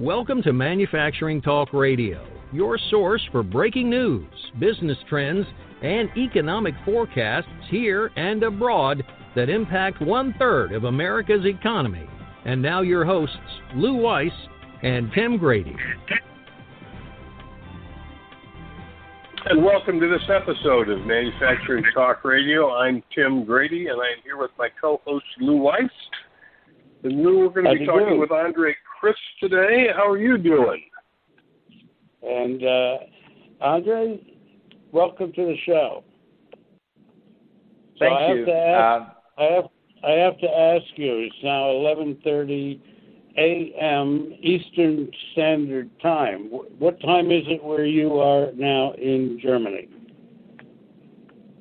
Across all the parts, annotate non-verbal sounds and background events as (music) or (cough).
Welcome to Manufacturing Talk Radio, your source for breaking news, business trends, and economic forecasts here and abroad that impact one third of America's economy. And now, your hosts, Lou Weiss and Tim Grady. And welcome to this episode of Manufacturing Talk Radio. I'm Tim Grady, and I'm here with my co host, Lou Weiss. And Lou, we're going to be talking with Andre Christ today. How are you doing? And uh, Andre, welcome to the show. So Thank I have you. To ask, Um, I have I have to ask you. It's now 11:30 a.m. Eastern Standard Time. What time is it where you are now in Germany?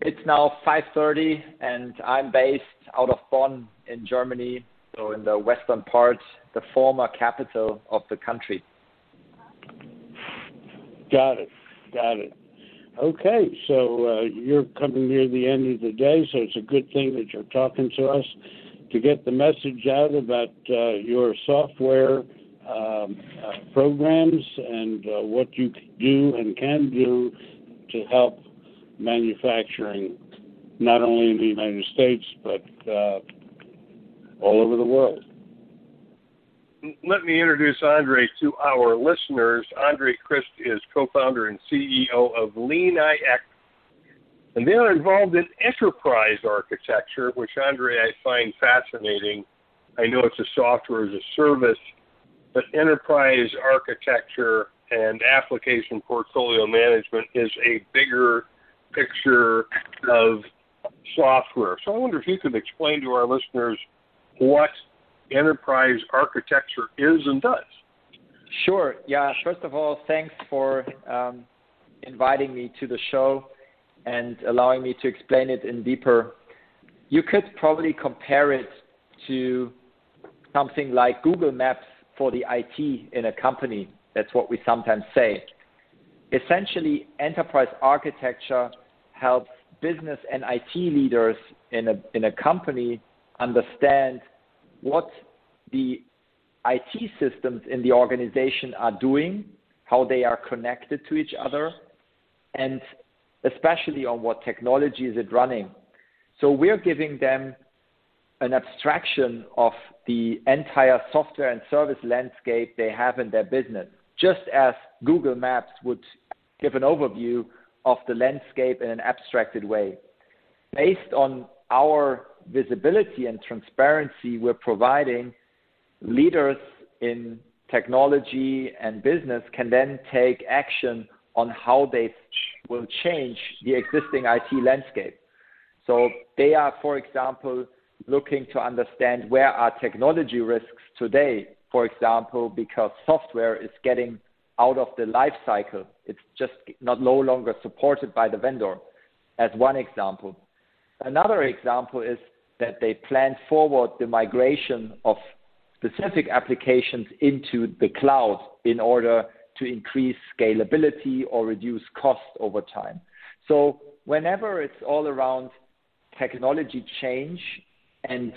it's now 5:30, and I'm based out of Bonn in Germany, so in the western part, the former capital of the country. Got it. Got it. Okay, so uh, you're coming near the end of the day, so it's a good thing that you're talking to us to get the message out about uh, your software um, uh, programs and uh, what you do and can do to help manufacturing, not only in the United States but uh, all over the world. Let me introduce Andre to our listeners. Andre Christ is co founder and CEO of LeanIX, and they are involved in enterprise architecture, which, Andre, I find fascinating. I know it's a software as a service, but enterprise architecture and application portfolio management is a bigger picture of software. So I wonder if you could explain to our listeners what enterprise architecture is and does. Sure. Yeah. First of all, thanks for um, inviting me to the show and allowing me to explain it in deeper. You could probably compare it to something like Google Maps for the IT in a company. That's what we sometimes say. Essentially, enterprise architecture helps business and IT leaders in a, in a company understand what the IT systems in the organization are doing, how they are connected to each other, and especially on what technology is it running. So we're giving them an abstraction of the entire software and service landscape they have in their business, just as Google Maps would give an overview of the landscape in an abstracted way. Based on our visibility and transparency we're providing, leaders in technology and business can then take action on how they will change the existing IT landscape. So they are, for example, looking to understand where are technology risks today, for example, because software is getting out of the life cycle. It's just not no longer supported by the vendor, as one example. Another example is that they plan forward the migration of specific applications into the cloud in order to increase scalability or reduce cost over time. So whenever it's all around technology change and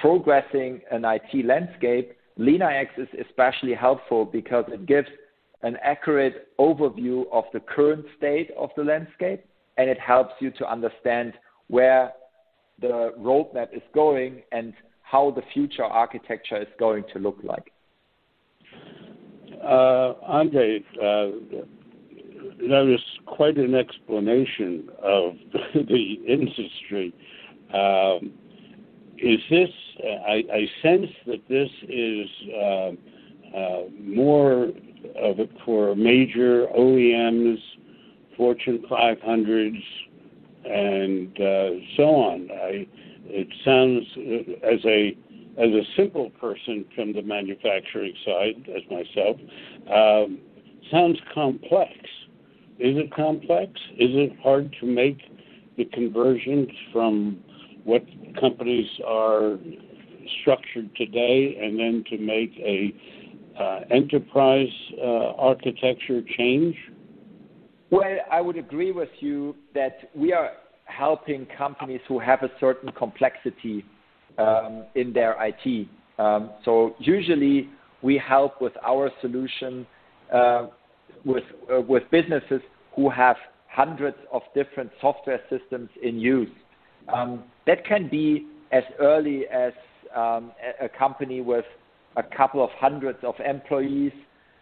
progressing an IT landscape, LeanIX is especially helpful because it gives an accurate overview of the current state of the landscape and it helps you to understand where the roadmap is going and how the future architecture is going to look like. Uh, Andre, uh, that was quite an explanation of (laughs) the industry. Um, is this? I, I, sense that this is uh, uh, more of it for major OEMs, Fortune 500s, and uh, so on. I, it sounds as a as a simple person from the manufacturing side, as myself, um, sounds complex. Is it complex? Is it hard to make the conversions from what companies are structured today and then to make a uh, enterprise uh, architecture change? Well, I would agree with you that we are helping companies who have a certain complexity um, in their IT. Um, so usually we help with our solution uh, with uh, with businesses who have hundreds of different software systems in use. Um, that can be as early as um, a, company with a couple of hundreds of employees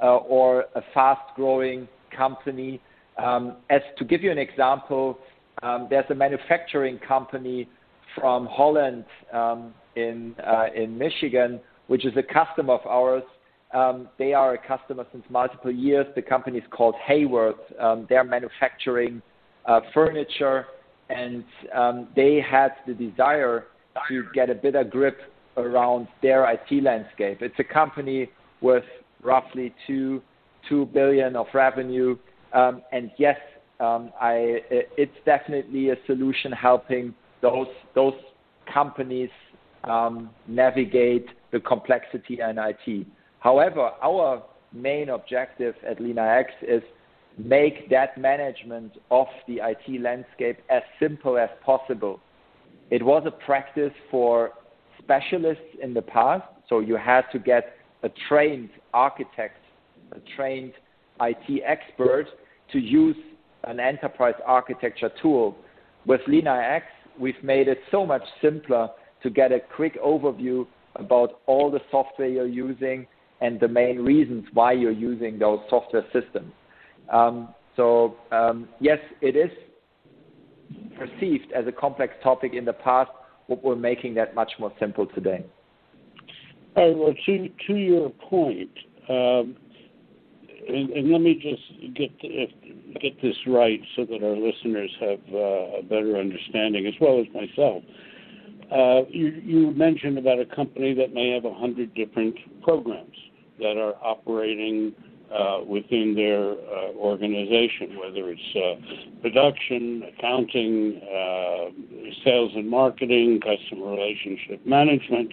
uh, or a fast-growing company. Um, as to give you an example, um, there's a manufacturing company from Holland um, in uh, in Michigan, which is a customer of ours. Um, they are a customer since multiple years. The company is called Haworth. Um, they're manufacturing uh, furniture, and um, they had the desire to get a better grip around their IT landscape. It's a company with roughly two two billion of revenue, um, and yes, um, I, it's definitely a solution helping those those companies um, navigate the complexity in IT. However, our main objective at LeanIX is make that management of the IT landscape as simple as possible. It was a practice for specialists in the past, so you had to get a trained architect, a trained IT expert to use an enterprise architecture tool. With LeanIX, we've made it so much simpler to get a quick overview about all the software you're using and the main reasons why you're using those software systems. Um, so um, yes, it is perceived as a complex topic in the past, but we're making that much more simple today. Right. Well, to to your point, um, and, and, let me just get get this right so that our listeners have uh, a better understanding, as well as myself. Uh, you, you, mentioned about a company that may have a hundred different programs that are operating uh, within their uh, organization, whether it's uh, production, accounting, uh, sales and marketing, customer relationship management.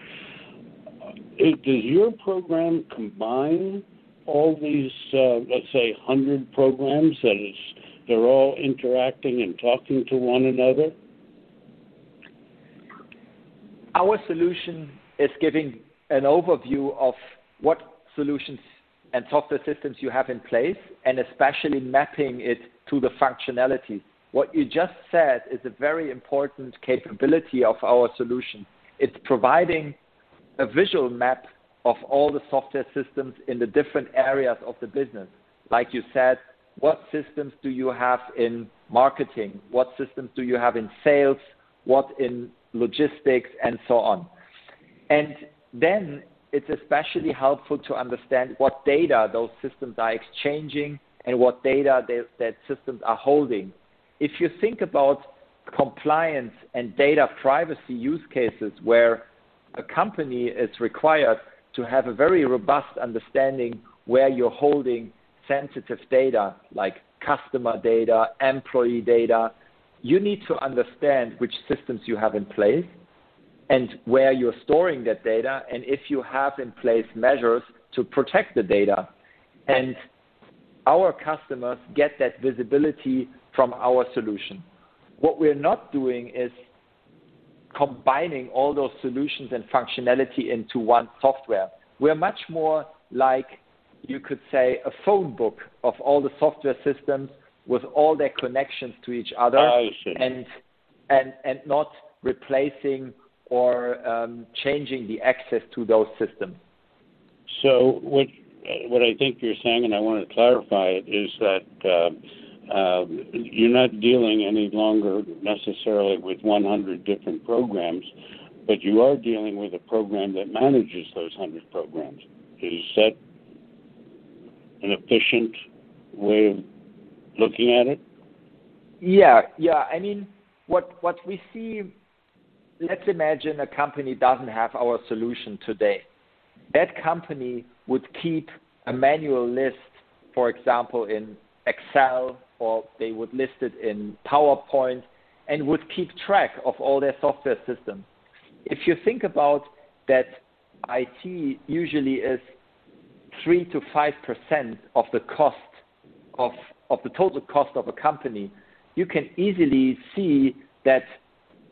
does your program combine all these, uh, let's say, hundred programs that is they're all interacting and talking to one another? Our solution is giving an overview of what solutions and software systems you have in place, and especially mapping it to the functionalities. What you just said is a very important capability of our solution. It's providing a visual map of all the software systems in the different areas of the business. Like you said, what systems do you have in marketing? What systems do you have in sales? What in logistics and so on. And then it's especially helpful to understand what data those systems are exchanging and what data they, that systems are holding. If you think about compliance and data privacy use cases where a company is required to have a very robust understanding where you're holding sensitive data like customer data, employee data, you need to understand which systems you have in place and where you're storing that data, and if you have in place measures to protect the data. And our customers get that visibility from our solution. What we're not doing is combining all those solutions and functionality into one software. We're much more like, you could say, a phone book of all the software systems with all their connections to each other and and and not replacing or um, changing the access to those systems. So what what I think you're saying, and I want to clarify it, is that uh, uh, you're not dealing any longer necessarily with 100 different programs, but you are dealing with a program that manages those 100 programs. Is that an efficient way of looking at it? Yeah, yeah. I mean, what what we see. Let's imagine a company doesn't have our solution today. That company would keep a manual list, for example, in Excel, or they would list it in PowerPoint, and would keep track of all their software systems. If you think about that, IT usually is three to five percent of the cost of of the total cost of a company, you can easily see that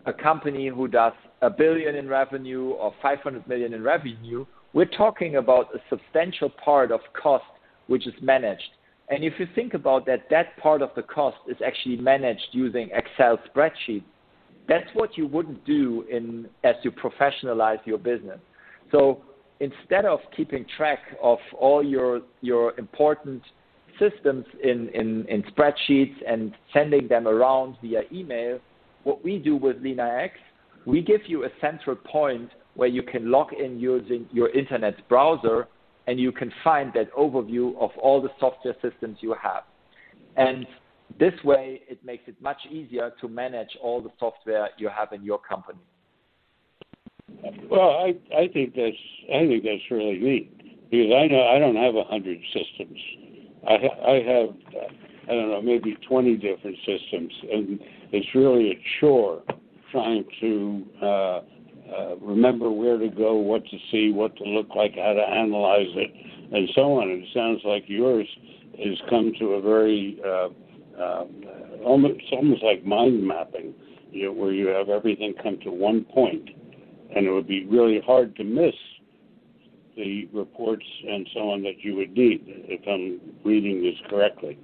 a company who does a billion in revenue or 500 million in revenue we're talking about a substantial part of cost which is managed. And if you think about that, that part of the cost is actually managed using Excel spreadsheets. That's what you wouldn't do in as you professionalize your business. So instead of keeping track of all your your important systems in, in, in spreadsheets and sending them around via email, what we do with LeanIX, we give you a central point where you can log in using your internet browser and you can find that overview of all the software systems you have. And this way, it makes it much easier to manage all the software you have in your company. Well, I I think that's I think that's really neat because I know I don't have a hundred systems. I ha- I have I don't know maybe twenty different systems, and it's really a chore trying to uh, uh, remember where to go, what to see, what to look like, how to analyze it, and so on. It sounds like yours has come to a very uh, uh, almost almost like mind mapping, you know, where you have everything come to one point, and it would be really hard to miss the reports and so on that you would need, if I'm reading this correctly.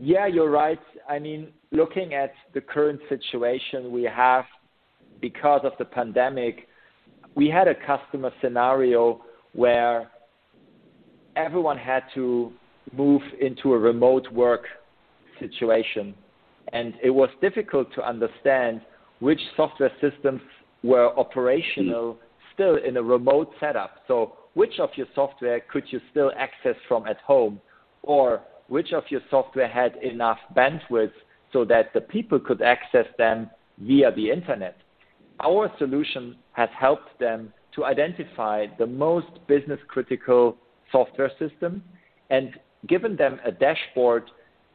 Yeah, you're right. I mean, looking at the current situation we have because of the pandemic, we had a customer scenario where everyone had to move into a remote work situation. And it was difficult to understand which software systems were operational still in a remote setup. So which of your software could you still access from at home? Or which of your software had enough bandwidth so that the people could access them via the internet? Our solution has helped them to identify the most business critical software system and given them a dashboard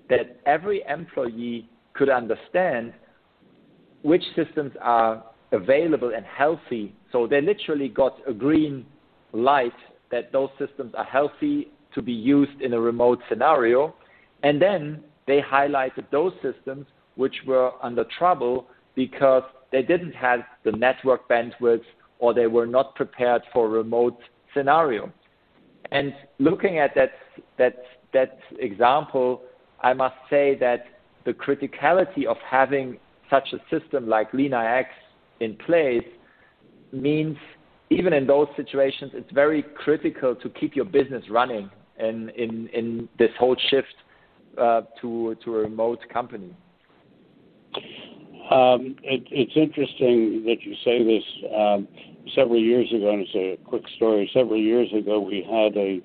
that every employee could understand which systems are available and healthy. So they literally got a green light that those systems are healthy to be used in a remote scenario. And then they highlighted those systems which were under trouble because they didn't have the network bandwidth or they were not prepared for a remote scenario. And looking at that, that, that example, I must say that the criticality of having such a system like LeanIX in place means even in those situations, it's very critical to keep your business running in, in, in this whole shift uh, to, to a remote company. Um, it, it's interesting that you say this. Um, several years ago, and it's a quick story. Several years ago, we had a,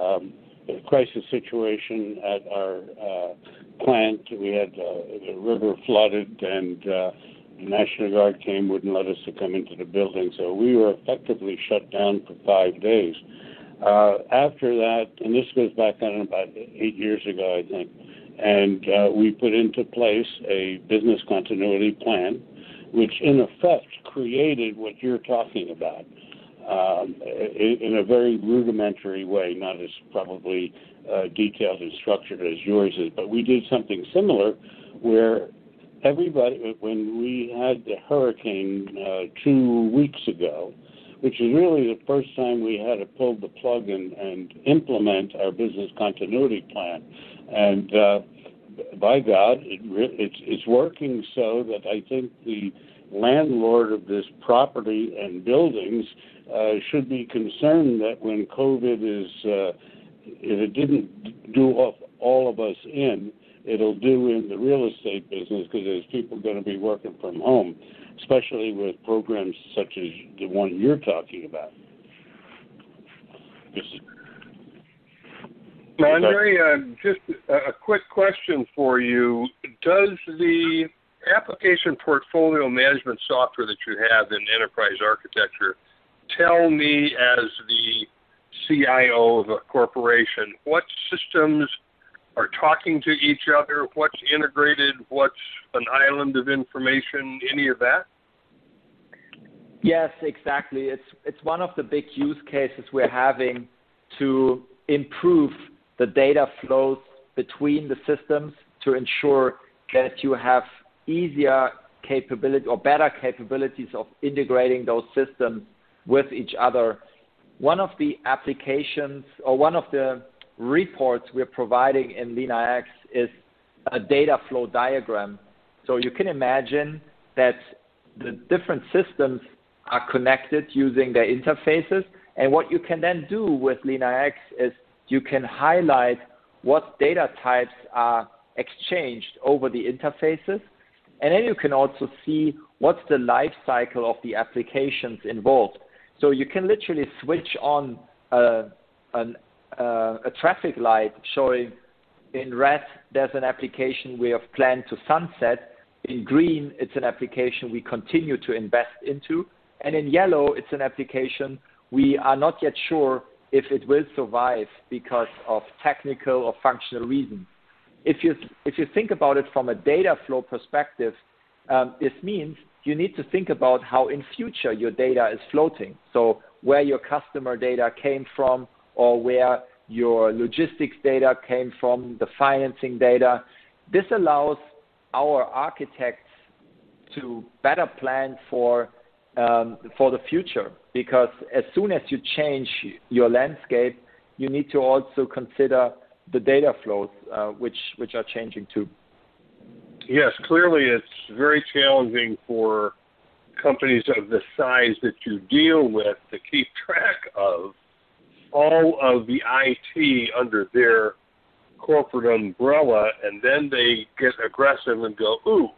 um, a crisis situation at our uh, plant. We had uh, the river flooded, and uh, the National Guard came, wouldn't let us to come into the building, so we were effectively shut down for five days. Uh, after that, and this goes back on about eight years ago, I think, and uh, we put into place a business continuity plan, which in effect created what you're talking about um, in a very rudimentary way, not as probably uh, detailed and structured as yours is. But we did something similar where everybody, when we had the hurricane uh, two weeks ago, which is really the first time we had to pull the plug and, and implement our business continuity plan. And uh, by God, it re- it's, it's working so that I think the landlord of this property and buildings uh, should be concerned that when COVID is, uh, if it didn't do off all of us in, it'll do in the real estate business because there's people going to be working from home, especially with programs such as the one you're talking about. This is, Andre, uh, just a, a quick question for you. Does the application portfolio management software that you have in enterprise architecture tell me as the CIO of a corporation what systems are talking to each other, what's integrated, what's an island of information, any of that? Yes, exactly. It's it's one of the big use cases we're having to improve the data flows between the systems to ensure that you have easier capability or better capabilities of integrating those systems with each other. One of the applications or one of the reports we're providing in LeanIX is a data flow diagram. So you can imagine that the different systems are connected using their interfaces. And what you can then do with LeanIX is you can highlight what data types are exchanged over the interfaces. And then you can also see what's the life cycle of the applications involved. So you can literally switch on a, an, uh, a traffic light showing in red there's an application we have planned to sunset. In green, it's an application we continue to invest into. And in yellow, it's an application we are not yet sure if it will survive because of technical or functional reasons. If you, if you think about it from a data flow perspective, um, this means you need to think about how in future your data is floating. So where your customer data came from or where your logistics data came from, the financing data. This allows our architects to better plan for um, for the future because as soon as you change your landscape, you need to also consider the data flows uh, which which are changing too. Yes, clearly it's very challenging for companies of the size that you deal with to keep track of all of the IT under their corporate umbrella, and then they get aggressive and go, ooh,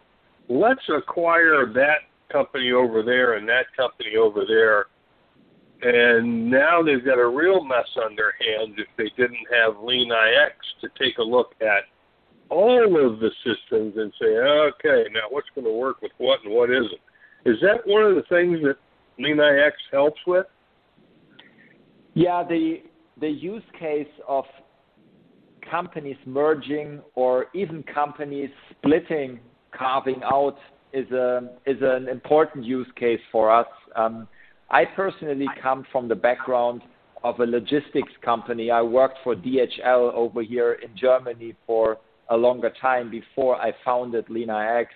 let's acquire that company over there and that company over there. And now they've got a real mess on their hands if they didn't have LeanIX to take a look at all of the systems and say, okay, now what's going to work with what and what isn't. Is that one of the things that LeanIX helps with? Yeah, the the use case of companies merging or even companies splitting, carving out is a is an important use case for us. Um, I personally come from the background of a logistics company. I worked for DHL over here in Germany for a longer time before I founded LeanIX.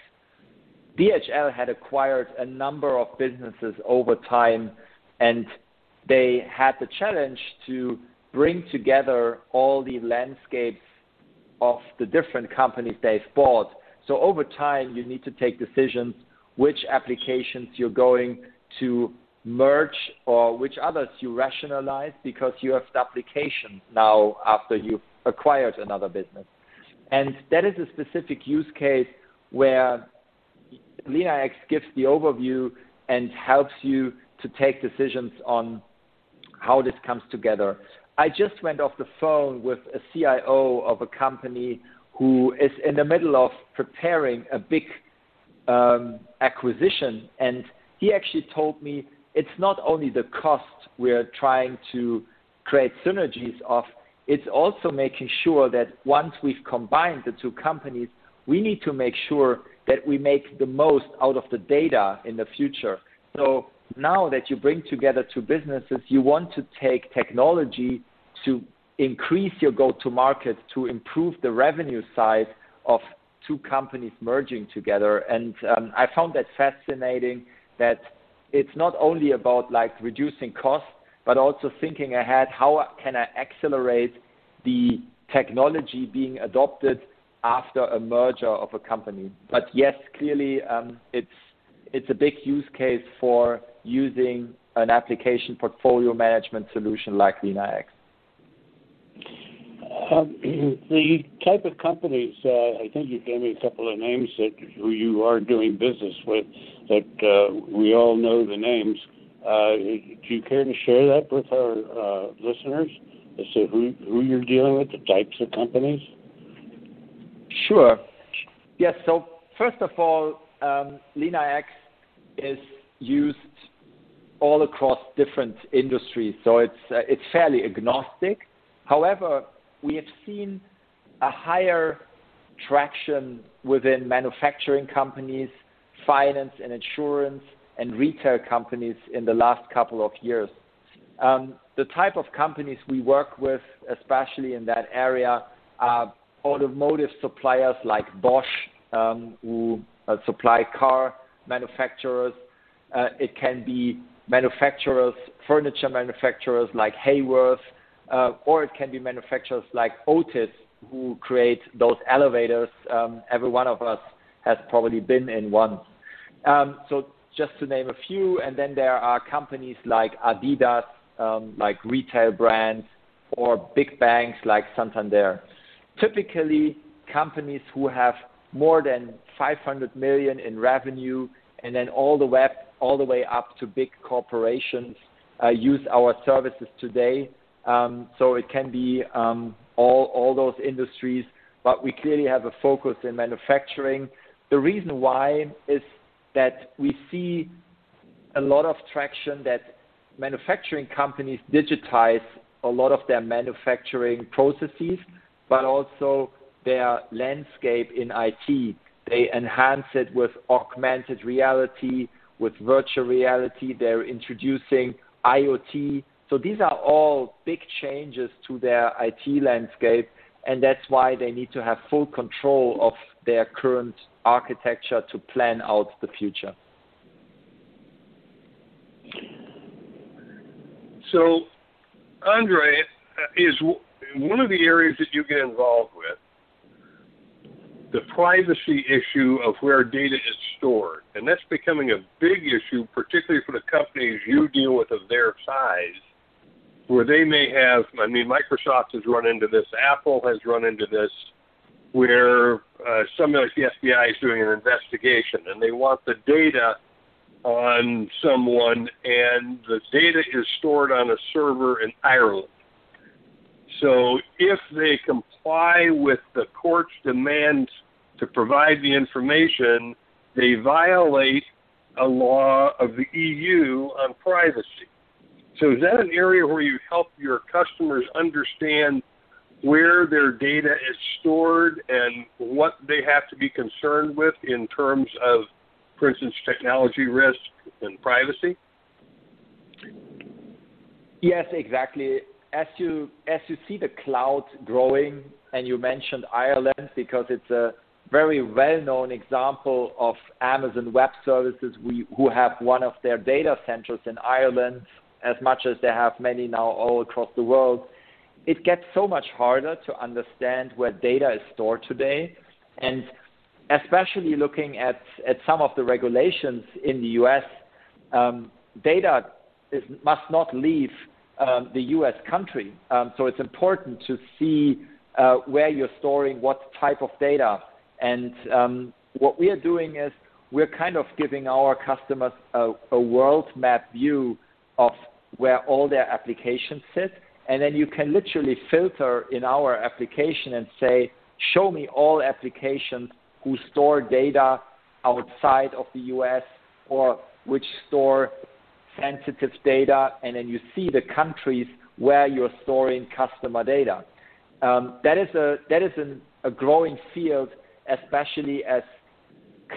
DHL had acquired a number of businesses over time, and they had the challenge to bring together all the landscapes of the different companies they've bought. So over time, you need to take decisions which applications you're going to merge or which others you rationalize because you have the application now after you've acquired another business. And that is a specific use case where LeanIX gives the overview and helps you to take decisions on how this comes together. I just went off the phone with a CIO of a company who is in the middle of preparing a big um, acquisition, and he actually told me it's not only the cost we're trying to create synergies of, it's also making sure that once we've combined the two companies, we need to make sure that we make the most out of the data in the future. So now that you bring together two businesses, you want to take technology to increase your go-to-market, to improve the revenue side of two companies merging together. And um, I found that fascinating that it's not only about like reducing costs, but also thinking ahead, how can I accelerate the technology being adopted after a merger of a company? But yes, clearly, um, it's it's a big use case for using an application portfolio management solution like LeanIX. Um, (clears throat) the type of companies, uh, I think you gave me a couple of names that who you are doing business with, that uh, we all know the names. Uh, do you care to share that with our uh, listeners as to who, who you're dealing with, the types of companies? Sure. Yes. So first of all, um, LeanIX is used all across different industries, so it's uh, it's fairly agnostic. However, we have seen a higher traction within manufacturing companies, finance and insurance, and retail companies in the last couple of years. Um, the type of companies we work with, especially in that area, are automotive suppliers like Bosch, um, who uh, supply car manufacturers. Uh, it can be manufacturers, furniture manufacturers like Haworth, uh, or it can be manufacturers like Otis who create those elevators. Um, every one of us has probably been in one. Um, so just to name a few, and then there are companies like Adidas, um, like retail brands, or big banks like Santander. Typically, companies who have more than 500 million in revenue, and then all the way all the way up to big corporations uh, use our services today. Um, so it can be um, all all those industries, but we clearly have a focus in manufacturing. The reason why is that we see a lot of traction that manufacturing companies digitize a lot of their manufacturing processes, but also their landscape in IT. They enhance it with augmented reality, with virtual reality. They're introducing IoT. So these are all big changes to their IT landscape, and that's why they need to have full control of their current architecture to plan out the future. So, Andre, uh, is one of the areas that you get involved with the privacy issue of where data is stored. And that's becoming a big issue, particularly for the companies you deal with of their size, where they may have, I mean, Microsoft has run into this, Apple has run into this, where uh, somebody like the FBI is doing an investigation and they want the data on someone, and the data is stored on a server in Ireland. So if they comply with the court's demands to provide the information, they violate a law of the EU on privacy. So is that an area where you help your customers understand where their data is stored and what they have to be concerned with in terms of for instance, technology risk and privacy? Yes, exactly. As you as you see the cloud growing, and you mentioned Ireland because it's a very well-known example of Amazon Web Services, we, who have one of their data centers in Ireland, as much as they have many now all across the world. It gets so much harder to understand where data is stored today, and especially looking at, at some of the regulations in the US, um, data must not leave um, the US country. Um, so it's important to see uh, where you're storing what type of data. And um, what we are doing is we're kind of giving our customers a, a world map view of where all their applications sit. And then you can literally filter in our application and say, show me all applications who store data outside of the US or which store sensitive data, and then you see the countries where you're storing customer data. Um, that is a that is an, a growing field, especially as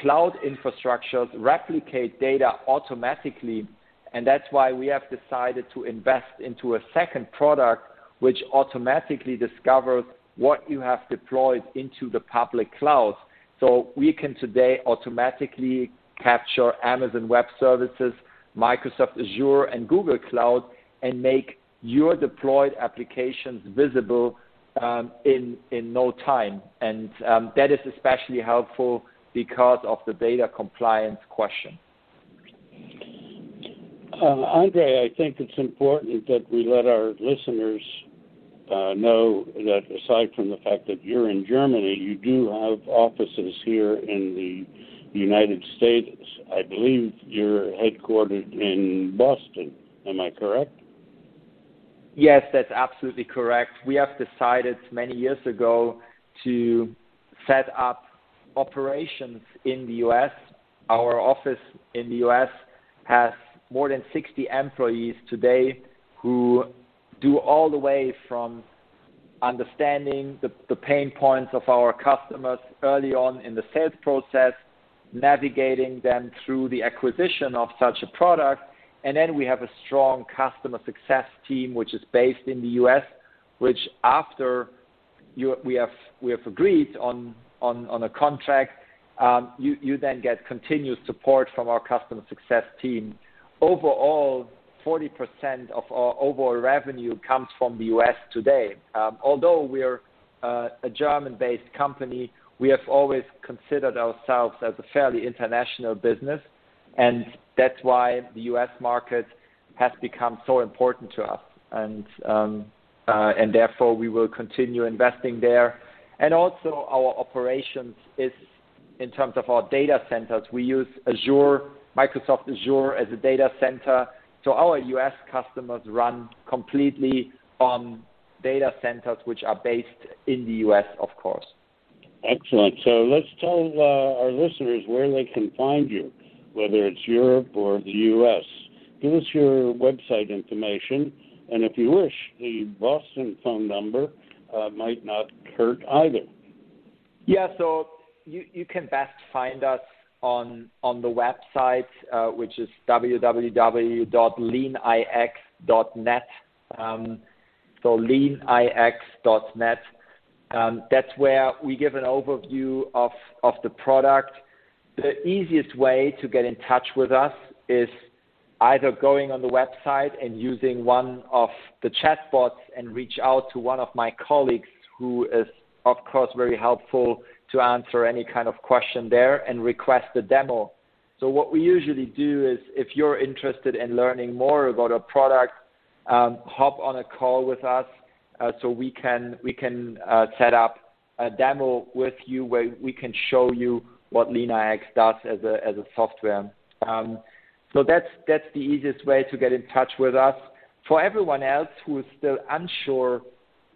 cloud infrastructures replicate data automatically, and that's why we have decided to invest into a second product which automatically discovers what you have deployed into the public cloud so we can today automatically capture Amazon Web Services, Microsoft Azure, and Google Cloud and make your deployed applications visible um, in, in no time. And um, that is especially helpful because of the data compliance question. Uh, Andre, I think it's important that we let our listeners uh, know that aside from the fact that you're in Germany, you do have offices here in the United States. I believe you're headquartered in Boston. Am I correct? Yes, that's absolutely correct. We have decided many years ago to set up operations in the U.S. Our office in the U.S. has more than 60 employees today who do all the way from understanding the, the pain points of our customers early on in the sales process, navigating them through the acquisition of such a product. And then we have a strong customer success team, which is based in the US, which after you, we, have, we have agreed on, on, on a contract, um, you, you then get continuous support from our customer success team overall, 40% of our overall revenue comes from the U.S. today. Um, although we're uh, a German-based company, we have always considered ourselves as a fairly international business, and that's why the U.S. market has become so important to us. And um, uh, and therefore we will continue investing there. And also our operations is in terms of our data centers. We use Azure, Microsoft Azure as a data center. So our US customers run completely on data centers which are based in the US, of course. Excellent. So let's tell uh, our listeners where they can find you, whether it's Europe or the US. Give us your website information and if you wish, the Boston phone number uh, might not hurt either. Yeah, so you, you can best find us on on the website, uh, which is www.leanix.net. Um, so leanix.net. Um, that's where we give an overview of, of the product. The easiest way to get in touch with us is either going on the website and using one of the chatbots and reach out to one of my colleagues who is, of course, very helpful to answer any kind of question there and request a demo. So what we usually do is if you're interested in learning more about a product, um, hop on a call with us so we can we can uh, set up a demo with you where we can show you what LeanIX does as a as a software. Um, so that's that's the easiest way to get in touch with us. For everyone else who is still unsure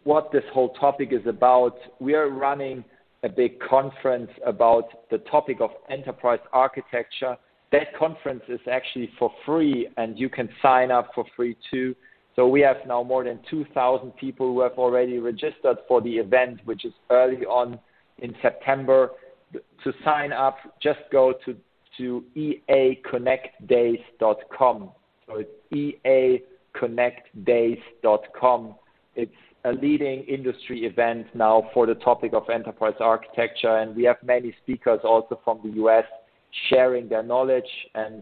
what this whole topic is about, we are running a big conference about the topic of enterprise architecture. That conference is actually for free, and you can sign up for free too. So we have now more than 2,000 people who have already registered for the event, which is early on in September. To sign up, just go to to eaconnectdays.com. So it's eaconnectdays.com. It's a leading industry event now for the topic of enterprise architecture, and we have many speakers also from the US sharing their knowledge. And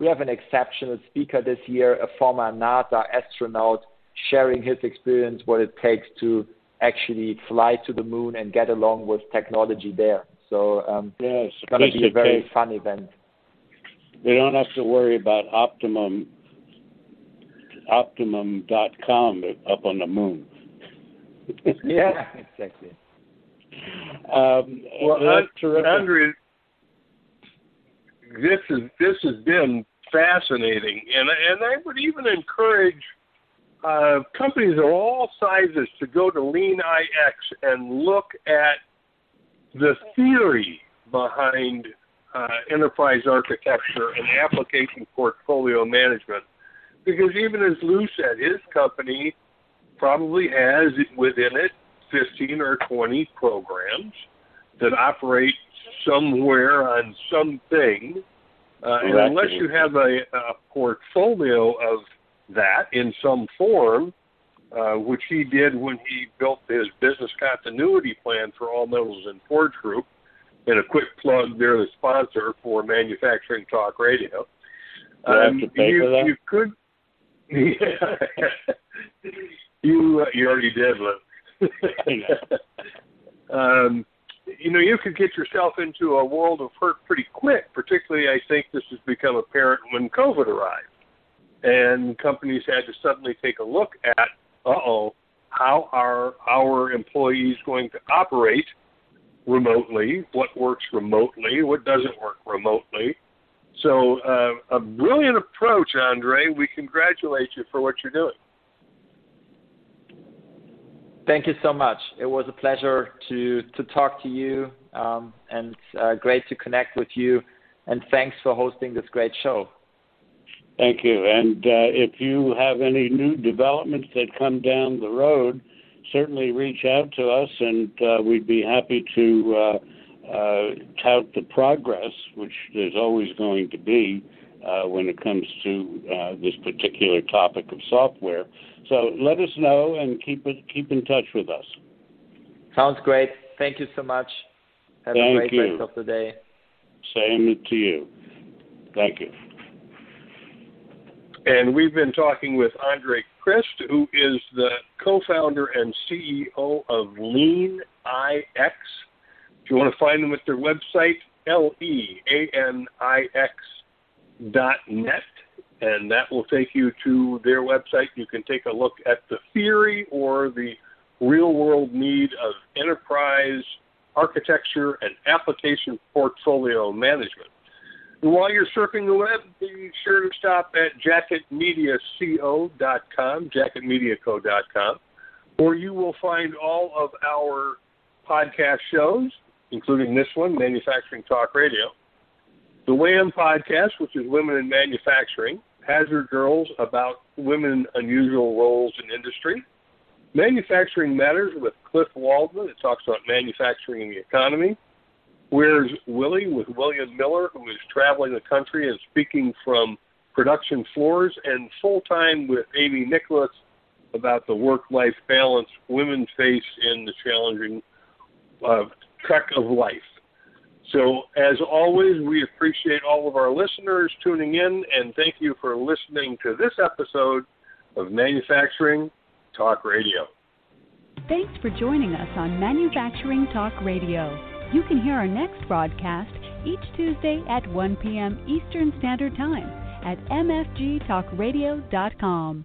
we have an exceptional speaker this year, a former NASA astronaut, sharing his experience, what it takes to actually fly to the moon and get along with technology there. So um, yes, it's going to be a very case. fun event. They don't have to worry about optimum optimum.com up on the moon. (laughs) yeah, exactly. Um, well, Andrea, this is this has been fascinating, and and I would even encourage uh, companies of all sizes to go to LeanIX and look at the theory behind uh, enterprise architecture and application portfolio management. Because even as Lou said, his company probably has within it 15 or 20 programs that operate somewhere on something. Uh, and unless you have a, a portfolio of that in some form, uh, which he did when he built his business continuity plan for All Metals and Forge Group. And a quick plug, they're the sponsor for Manufacturing Talk Radio. Um, you, you could, yeah. (laughs) you uh, you already did, Lou. (laughs) (laughs) um, you know, you could get yourself into a world of hurt pretty quick. Particularly, I think this has become apparent when COVID arrived, and companies had to suddenly take a look at uh-oh, how are our employees going to operate remotely? What works remotely? What doesn't work remotely? So, uh, a brilliant approach, Andre. We congratulate you for what you're doing. Thank you so much. It was a pleasure to to talk to you, um, and uh, great to connect with you. And thanks for hosting this great show. Thank you. And uh, if you have any new developments that come down the road, certainly reach out to us, and uh, we'd be happy to tout the progress, which there's always going to be uh, when it comes to uh, this particular topic of software. So let us know and keep it, keep in touch with us. Sounds great. Thank you so much. Have Thank a great you. rest of the day. Same to you. Thank you. And we've been talking with Andre Christ, who is the co founder and CEO of Lean IX. If you want to find them at their website, L E A N I X dot net, and that will take you to their website. You can take a look at the theory or the real world need of enterprise architecture and application portfolio management. And while you're surfing the web, be sure to stop at jacketmediaco.com, jacketmediaco.com, where you will find all of our podcast shows, including this one, Manufacturing Talk Radio, the WAM podcast, which is Women in Manufacturing, Hazard Girls about women unusual roles in industry, Manufacturing Matters with Cliff Waldman, it talks about manufacturing and the economy, Where's Willie with William Miller, who is traveling the country and speaking from production floors, and full time with Amy Nicholas about the work life balance women face in the challenging uh, trek of life. So, as always, we appreciate all of our listeners tuning in, and thank you for listening to this episode of Manufacturing Talk Radio. Thanks for joining us on Manufacturing Talk Radio. You can hear our next broadcast each Tuesday at 1 p.m. Eastern Standard Time at mfgtalkradio.com.